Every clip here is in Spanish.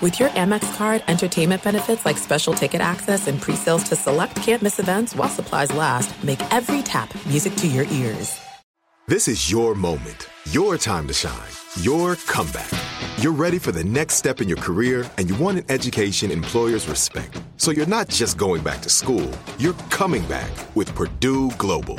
With your Amex card, entertainment benefits like special ticket access and pre-sales to select campus events while supplies last, make every tap music to your ears. This is your moment, your time to shine, your comeback. You're ready for the next step in your career and you want an education employers respect. So you're not just going back to school, you're coming back with Purdue Global.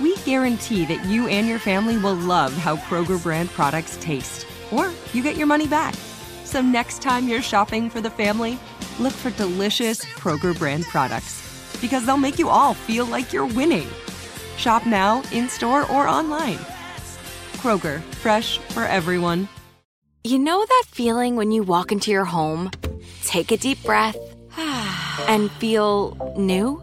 we guarantee that you and your family will love how Kroger brand products taste, or you get your money back. So next time you're shopping for the family, look for delicious Kroger brand products because they'll make you all feel like you're winning. Shop now, in store, or online. Kroger, fresh for everyone. You know that feeling when you walk into your home, take a deep breath, and feel new?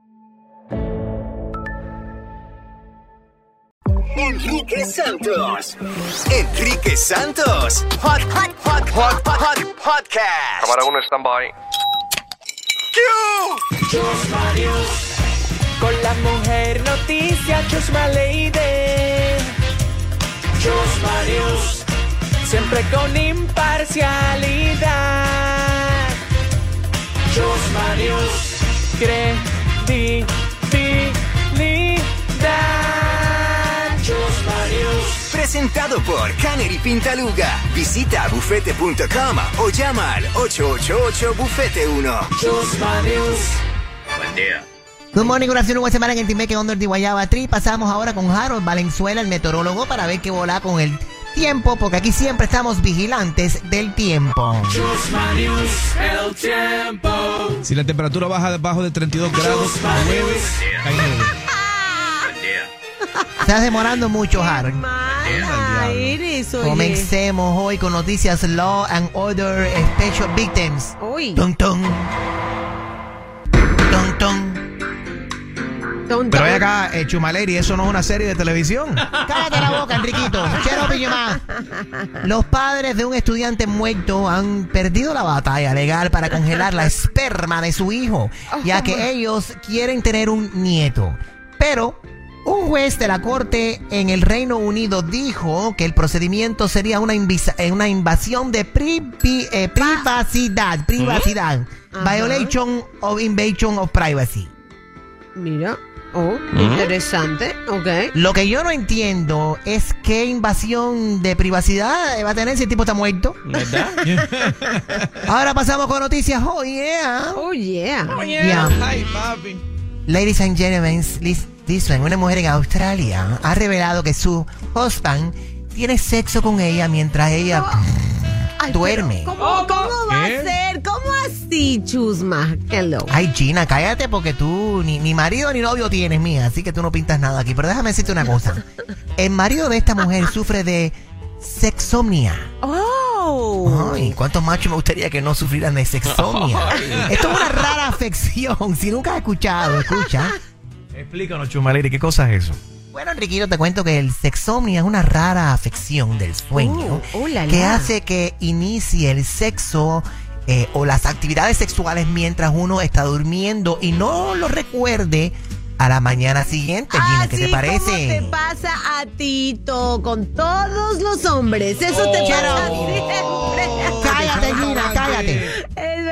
Enrique Santos. Enrique Santos. Hot, hot, hot, hot, hot, podcast. Cámara 1, stand-by. Con la mujer noticia, Chusma Lady. Chusma News. Siempre con imparcialidad. Chusma News. Credibilidad. Presentado por Canary Pintaluga. Visita bufete.com o llama al 888 Bufete 1. Chusma News. Good morning, good afternoon, buena semana en el Timeque Under de Guayaba Tree. Pasamos ahora con Harold Valenzuela, el meteorólogo, para ver qué volá con el tiempo, porque aquí siempre estamos vigilantes del tiempo. News. El tiempo. Si la temperatura baja debajo de 32 grados, 9, cae. Estás demorando mucho, Harold. eres, oye. Comencemos hoy con noticias Law and Order Special Victims. Uy. Tum, tum. Tum, tum. Pero ven acá, eh, Chumaleri, eso no es una serie de televisión. Cállate la boca, Enriquito. Los padres de un estudiante muerto han perdido la batalla legal para congelar la esperma de su hijo, ya que ellos quieren tener un nieto. Pero un juez de la corte en el Reino Unido dijo que el procedimiento sería una, invisa- eh, una invasión de eh, privacidad, privacidad, Ajá. violation of invasion of privacy. Mira. Oh, interesante. Ok. Lo que yo no entiendo es qué invasión de privacidad va a tener si el tipo está muerto. ¿Verdad? Ahora pasamos con noticias. Oh, yeah. Oh, yeah. Yeah. Ay, papi. Ladies and gentlemen, lis- listen, una mujer en Australia ha revelado que su husband tiene sexo con ella mientras ella Ay, duerme. pero ¿Cómo, cómo va a ser? ¿Cómo así, Chusma? Hello. Ay, Gina, cállate porque tú ni, ni marido ni novio tienes, mía, así que tú no pintas nada aquí. Pero déjame decirte una cosa. El marido de esta mujer sufre de sexomnia. Oh. Ay, ¿cuántos machos me gustaría que no sufrieran de sexomnia? Esto es una rara afección. Si nunca has escuchado, escucha. Explícanos, Chumaleri, ¿qué cosa es eso? Bueno, Enriquito, te cuento que el sexomnia es una rara afección del sueño Oh, oh, la, que hace que inicie el sexo eh, o las actividades sexuales mientras uno está durmiendo y no lo recuerde a la mañana siguiente, Gina. ¿Qué te Así parece? como te pasa a Tito con todos los hombres. Eso te pasa siempre. Cállate, Gina, cállate.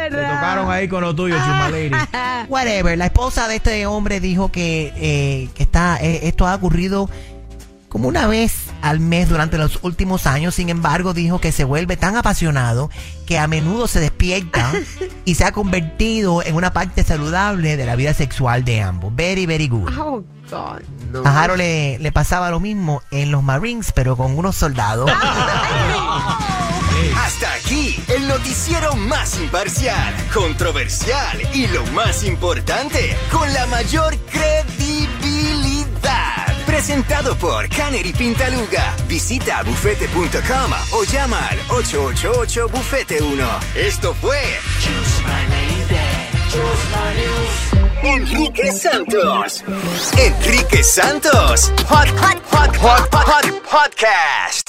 Es Te verdad. tocaron ahí con lo tuyo, Chuma Lady. Whatever. La esposa de este hombre dijo que, eh, que está, eh, esto ha ocurrido como una vez al mes durante los últimos años. Sin embargo, dijo que se vuelve tan apasionado que a menudo se despierta y se ha convertido en una parte saludable de la vida sexual de ambos. Very, very good. Oh, God, no. A Jaro le, le pasaba lo mismo en los Marines, pero con unos soldados. Hasta aquí, el noticiero más imparcial, controversial y lo más importante, con la mayor credibilidad. Presentado por Canary Pintaluga. Visita bufete.com o llama al 888-Bufete1. Esto fue Enrique Santos. Enrique Santos. Hot, hot, hot, hot, hot, hot podcast.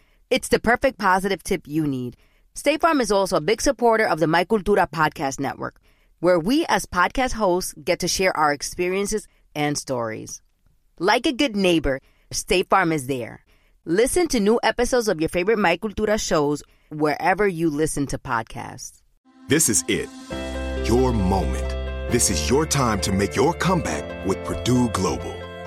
It's the perfect positive tip you need. State Farm is also a big supporter of the My Cultura podcast network, where we as podcast hosts get to share our experiences and stories. Like a good neighbor, State Farm is there. Listen to new episodes of your favorite My Cultura shows wherever you listen to podcasts. This is it. Your moment. This is your time to make your comeback with Purdue Global.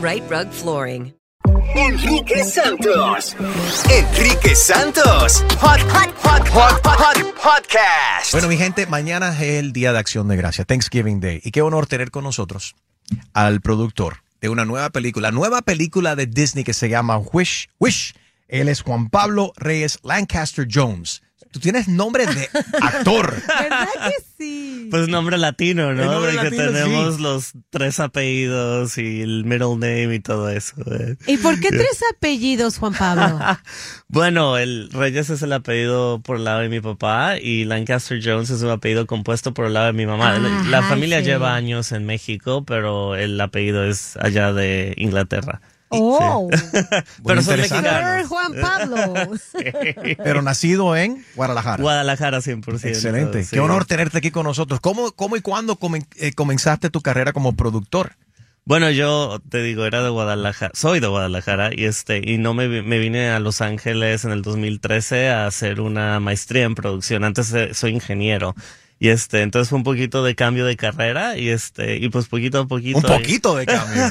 Right Rug Flooring. Enrique Santos. Enrique Santos. Hot, hot, hot, hot, hot, hot podcast. Bueno, mi gente, mañana es el Día de Acción de Gracia, Thanksgiving Day. Y qué honor tener con nosotros al productor de una nueva película, nueva película de Disney que se llama Wish. Wish. Él es Juan Pablo Reyes Lancaster Jones. Tú tienes nombre de actor. ¿Verdad que sí? Pues nombre latino, ¿no? nombre De que latino, tenemos sí. los tres apellidos y el middle name y todo eso. eh. ¿Y por qué tres apellidos, Juan Pablo? Bueno, el Reyes es el apellido por el lado de mi papá y Lancaster Jones es un apellido compuesto por el lado de mi mamá. Ah, la familia sí. lleva años en México, pero el apellido es allá de Inglaterra. Oh, Pero mexicanos. Juan Pablo. Pero nacido en Guadalajara. Guadalajara 100%. Excelente. sí. Qué honor tenerte aquí con nosotros. ¿Cómo, cómo y cuándo comen- eh, comenzaste tu carrera como productor? Bueno, yo te digo, era de Guadalajara, soy de Guadalajara y este, y no me, me vine a Los Ángeles en el 2013 a hacer una maestría en producción. Antes eh, soy ingeniero. Y este, entonces fue un poquito de cambio de carrera y este, y pues poquito a poquito. Un poquito de cambio.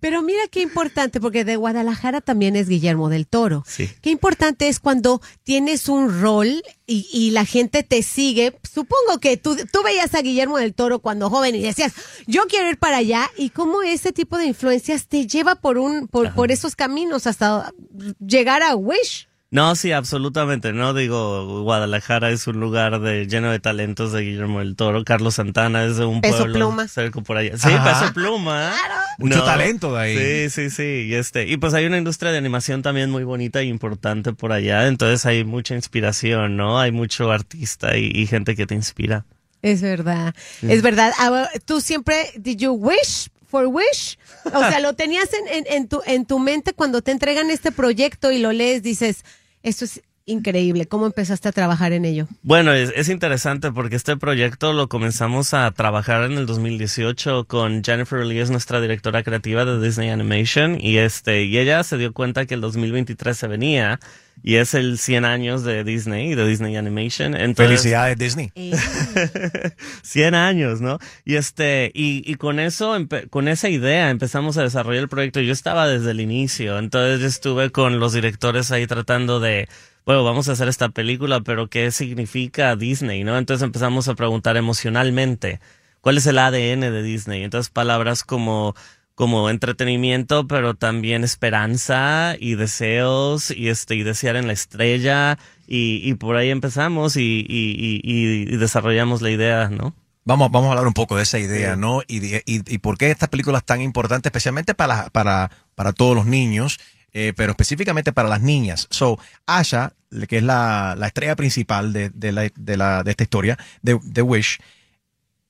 Pero mira qué importante, porque de Guadalajara también es Guillermo del Toro. Sí. Qué importante es cuando tienes un rol y, y la gente te sigue. Supongo que tú, tú veías a Guillermo del Toro cuando joven y decías, yo quiero ir para allá. Y cómo ese tipo de influencias te lleva por, un, por, por esos caminos hasta llegar a Wish. No, sí, absolutamente. No digo, Guadalajara es un lugar de, lleno de talentos de Guillermo del Toro. Carlos Santana es de un Peso pueblo Pluma. cerca por allá. Sí, Ajá. Peso Pluma. Mucho talento de ahí. Sí, sí, sí. Y este, y pues hay una industria de animación también muy bonita e importante por allá. Entonces hay mucha inspiración, ¿no? Hay mucho artista y, y gente que te inspira. Es verdad, es verdad. Ahora, Tú siempre, did you wish for wish? O sea, lo tenías en, en, en tu, en tu mente cuando te entregan este proyecto y lo lees, dices, esto es increíble. ¿Cómo empezaste a trabajar en ello? Bueno, es, es interesante porque este proyecto lo comenzamos a trabajar en el 2018 con Jennifer Lee, es nuestra directora creativa de Disney Animation, y este, y ella se dio cuenta que el 2023 se venía, y es el 100 años de Disney, de Disney Animation. Entonces, Felicidades, Disney. 100 años, ¿no? Y este, y, y con eso, con esa idea empezamos a desarrollar el proyecto. Yo estaba desde el inicio, entonces yo estuve con los directores ahí tratando de, bueno, vamos a hacer esta película, pero ¿qué significa Disney, no? Entonces empezamos a preguntar emocionalmente, ¿cuál es el ADN de Disney? Entonces palabras como como entretenimiento, pero también esperanza y deseos y este y desear en la estrella y, y por ahí empezamos y, y, desarrollamos la idea, ¿no? Vamos, vamos a hablar un poco de esa idea, ¿no? Y, y por qué esta película es tan importante, especialmente para, para, para todos los niños, eh, pero específicamente para las niñas. So, Asha, que es la, la estrella principal de, de, la, de, la, de esta historia, de, Wish,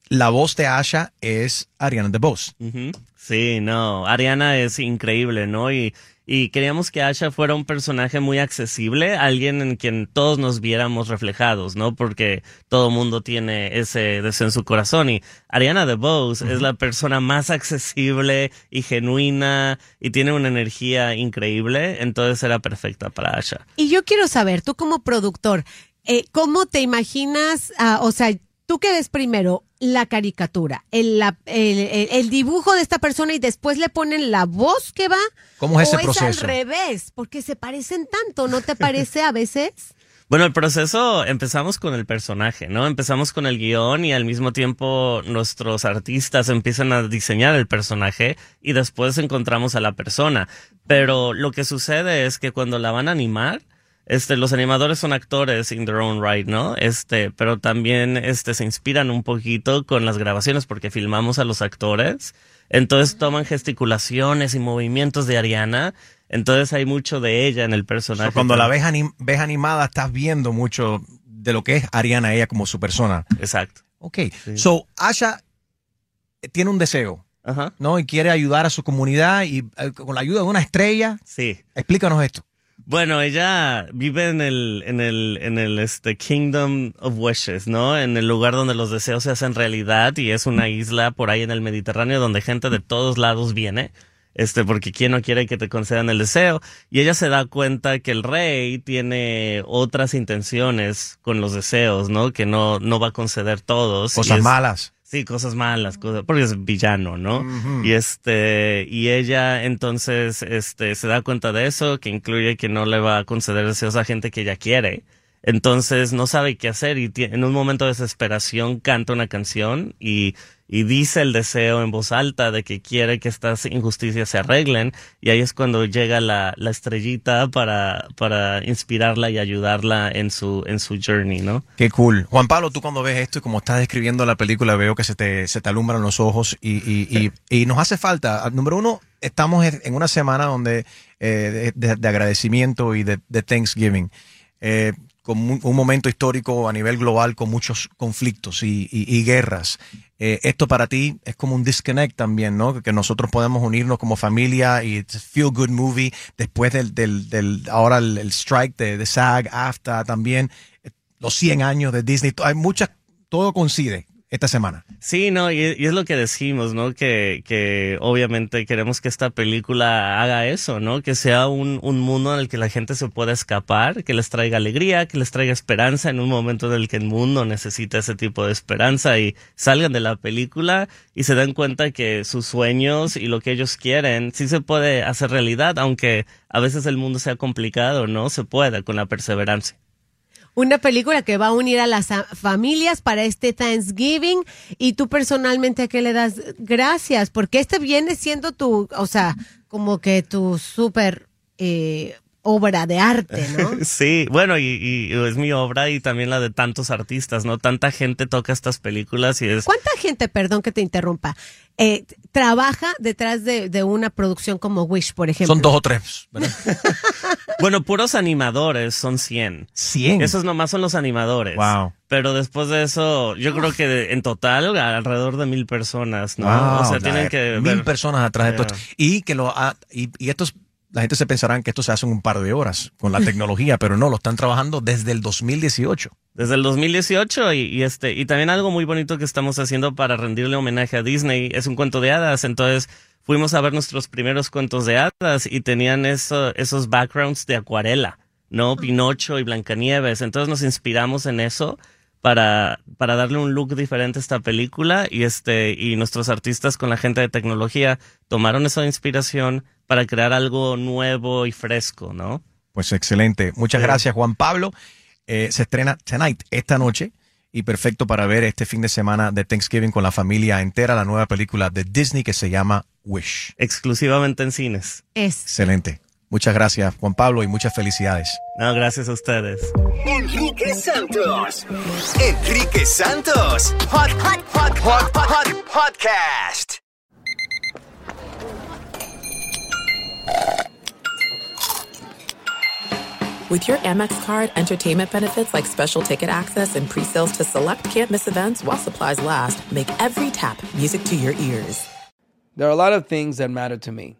la voz de Asha es Ariana DeBose. Ujú. Sí, no, Ariana es increíble, ¿no? Y, y queríamos que Asha fuera un personaje muy accesible, alguien en quien todos nos viéramos reflejados, ¿no? Porque todo mundo tiene ese deseo en su corazón y Ariana DeBose es la persona más accesible y genuina y tiene una energía increíble, entonces era perfecta para Asha. Y yo quiero saber, tú como productor, eh, ¿cómo te imaginas, o sea, tú qué ves primero, la caricatura, el, la- el, el- el dibujo de esta persona y después le ponen la voz que va? ¿Cómo es ese ¿O proceso? es al revés? Porque se parecen tanto, ¿no te parece a veces? Bueno, el proceso empezamos con el personaje, ¿no? Empezamos con el guion y al mismo tiempo nuestros artistas empiezan a diseñar el personaje y después encontramos a la persona. Pero lo que sucede es que cuando la van a animar, este, los animadores son actores in their own right, ¿no? Este, pero también, este, se inspiran un poquito con las grabaciones porque filmamos a los actores. Entonces toman gesticulaciones y movimientos de Ariana. Entonces hay mucho de ella en el personaje. So, cuando la ves, anim- ves animada, estás viendo mucho de lo que es Ariana, ella como su persona. Exacto. Ok. So, Asha eh, tiene un deseo. Ajá. ¿No? Y quiere ayudar a su comunidad y eh, con la ayuda de una estrella. Sí. Explícanos esto. Bueno, ella vive en el, en el, en el este Kingdom of Wishes, ¿no? En el lugar donde los deseos se hacen realidad y es una isla por ahí en el Mediterráneo donde gente de todos lados viene. Este, porque quién no quiere que te concedan el deseo. Y ella se da cuenta que el rey tiene otras intenciones con los deseos, ¿no? Que no, no va a conceder todos. Cosas Y es- malas. Sí, cosas malas, cosas, porque es villano, ¿no? Y este, y ella entonces, este, se da cuenta de eso, que incluye que no le va a conceder deseos a gente que ella quiere. Entonces no sabe qué hacer y en un momento de desesperación canta una canción y, y dice el deseo en voz alta de que quiere que estas injusticias se arreglen y ahí es cuando llega la, la estrellita para, para inspirarla y ayudarla en su, en su journey, ¿no? Qué cool. Juan Pablo, tú cuando ves esto y como estás describiendo la película, veo que se te, se te alumbran los ojos y, y, y, y nos hace falta. Número uno, estamos en una semana donde eh, de, de- de agradecimiento y de, de Thanksgiving. Eh, con un momento histórico a nivel global con muchos conflictos y, guerras. Eh, esto para ti es como un disconnect también, ¿no? Que nosotros podemos unirnos como familia y feel good movie después del, del, del ahora el, strike de, SAG, AFTA también, los 100 años de Disney. Hay muchas, todo coincide esta semana. Sí, no, y, es lo que decimos, ¿no? Que, que obviamente queremos que esta película haga eso, ¿no? Que sea un, un mundo en el que la gente se pueda escapar, que les traiga alegría, que les traiga esperanza en un momento en el que el mundo necesita ese tipo de esperanza y salgan de la película y se den cuenta que sus sueños y lo que ellos quieren sí se puede hacer realidad, aunque a veces el mundo sea complicado, ¿no? Se puede con la perseverancia. Una película que va a unir a las familias para este Thanksgiving. Y tú personalmente, ¿a qué le das gracias? Porque este viene siendo tu, o sea, como que tu súper eh, obra de arte, ¿no? Sí, bueno, y, y es mi obra y también la de tantos artistas, ¿no? Tanta gente toca estas películas y es... ¿Cuánta gente, perdón que te interrumpa, eh, trabaja detrás de, de una producción como Wish, por ejemplo? Son dos o tres. Bueno, puros animadores son 100. 100. Esos nomás son los animadores. Wow. Pero después de eso, yo creo que en total alrededor de mil personas, ¿no? Wow, o sea, tienen que mil ver- personas atrás de Yeah. esto. Y que lo ha- y, y estos la gente se pensarán que esto se hace en un par de horas con la tecnología, pero no, lo están trabajando desde el 2018. Desde el 2018 y, y este y también algo muy bonito que estamos haciendo para rendirle homenaje a Disney es un cuento de hadas. Entonces fuimos a ver nuestros primeros cuentos de hadas y tenían eso, esos backgrounds de acuarela, ¿no? Pinocho y Blancanieves. Entonces nos inspiramos en eso para, para darle un look diferente a esta película y este y nuestros artistas con la gente de tecnología tomaron esa inspiración para crear algo nuevo y fresco, ¿no? Pues excelente. Muchas Sí. gracias, Juan Pablo. Eh, se estrena Tonight, esta noche, y perfecto para ver este fin de semana de Thanksgiving con la familia entera, la nueva película de Disney que se llama Wish. Exclusivamente en cines. Es. Excelente. Muchas gracias, Juan Pablo, y muchas felicidades. No, gracias a ustedes. Enrique Santos. Enrique Santos. Hot, hot, hot, hot, hot, hot podcast. With your Amex card, entertainment benefits like special ticket access and pre-sales to select campus events while supplies last make every tap music to your ears. There are a lot of things that matter to me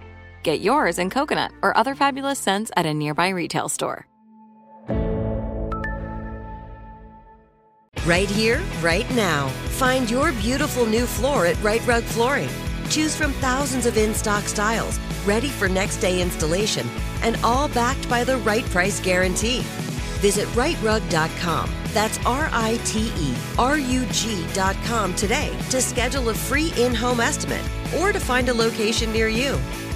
Get yours in coconut or other fabulous scents at a nearby retail store. Right here, right now. Find your beautiful new floor at Right Rug Flooring. Choose from thousands of in stock styles, ready for next day installation, and all backed by the right price guarantee. Visit rightrug.com. That's R I T E R U G.com today to schedule a free in home estimate or to find a location near you.